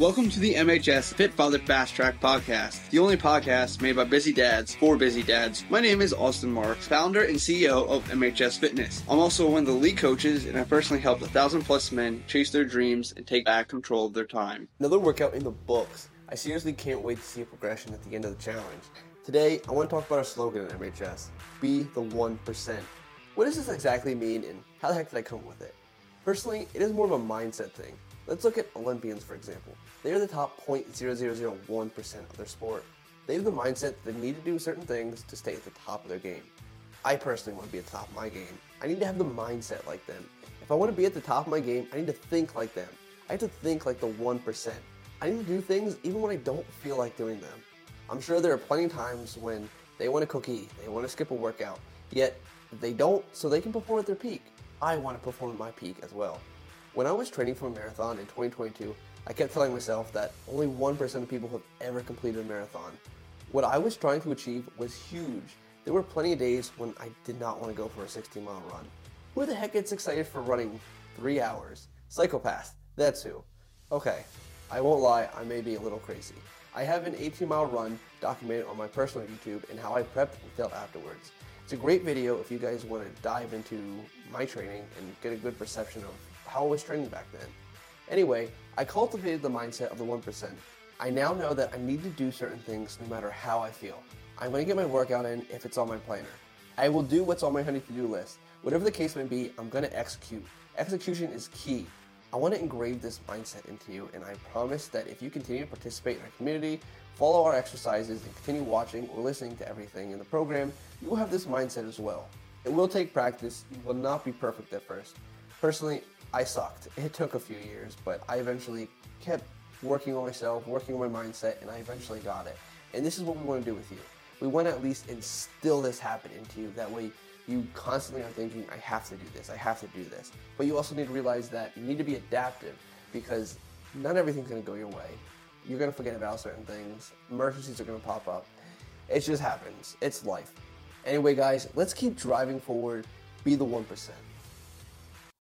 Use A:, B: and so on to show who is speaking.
A: Welcome to the MHS Fit Father Fast Track Podcast, the only podcast made by busy dads for busy dads. My name is Austin Marks, founder and CEO of MHS Fitness. I'm also one of the lead coaches, and I personally helped a thousand plus men chase their dreams and take back control of their time.
B: Another workout in the books. I seriously can't wait to see a progression at the end of the challenge. Today, I want to talk about our slogan at MHS Be the 1%. What does this exactly mean, and how the heck did I come up with it? Personally, it is more of a mindset thing. Let's look at Olympians, for example. They are the top 0.0001% of their sport. They have the mindset that they need to do certain things to stay at the top of their game. I personally want to be at the top of my game. I need to have the mindset like them. If I want to be at the top of my game, I need to think like them. I have to think like the 1%. I need to do things even when I don't feel like doing them. I'm sure there are plenty of times when they want a cookie, they want to skip a workout, yet they don't so they can perform at their peak. I want to perform at my peak as well. When I was training for a marathon in 2022, I kept telling myself that only 1% of people have ever completed a marathon. What I was trying to achieve was huge. There were plenty of days when I did not want to go for a 16 mile run. Who the heck gets excited for running three hours? Psychopath, that's who. Okay, I won't lie, I may be a little crazy. I have an 18 mile run documented on my personal YouTube and how I prepped and felt afterwards. It's a great video if you guys want to dive into my training and get a good perception of how I was training back then. Anyway, I cultivated the mindset of the 1%. I now know that I need to do certain things no matter how I feel. I'm going to get my workout in if it's on my planner. I will do what's on my honey to do list. Whatever the case may be, I'm going to execute. Execution is key. I want to engrave this mindset into you, and I promise that if you continue to participate in our community, follow our exercises, and continue watching or listening to everything in the program, you will have this mindset as well. It will take practice, you will not be perfect at first. Personally, I sucked. It took a few years, but I eventually kept working on myself, working on my mindset, and I eventually got it. And this is what we want to do with you. We want to at least instill this habit into you. That way, you constantly are thinking, I have to do this, I have to do this. But you also need to realize that you need to be adaptive because not everything's going to go your way. You're going to forget about certain things, emergencies are going to pop up. It just happens. It's life. Anyway, guys, let's keep driving forward. Be the 1%.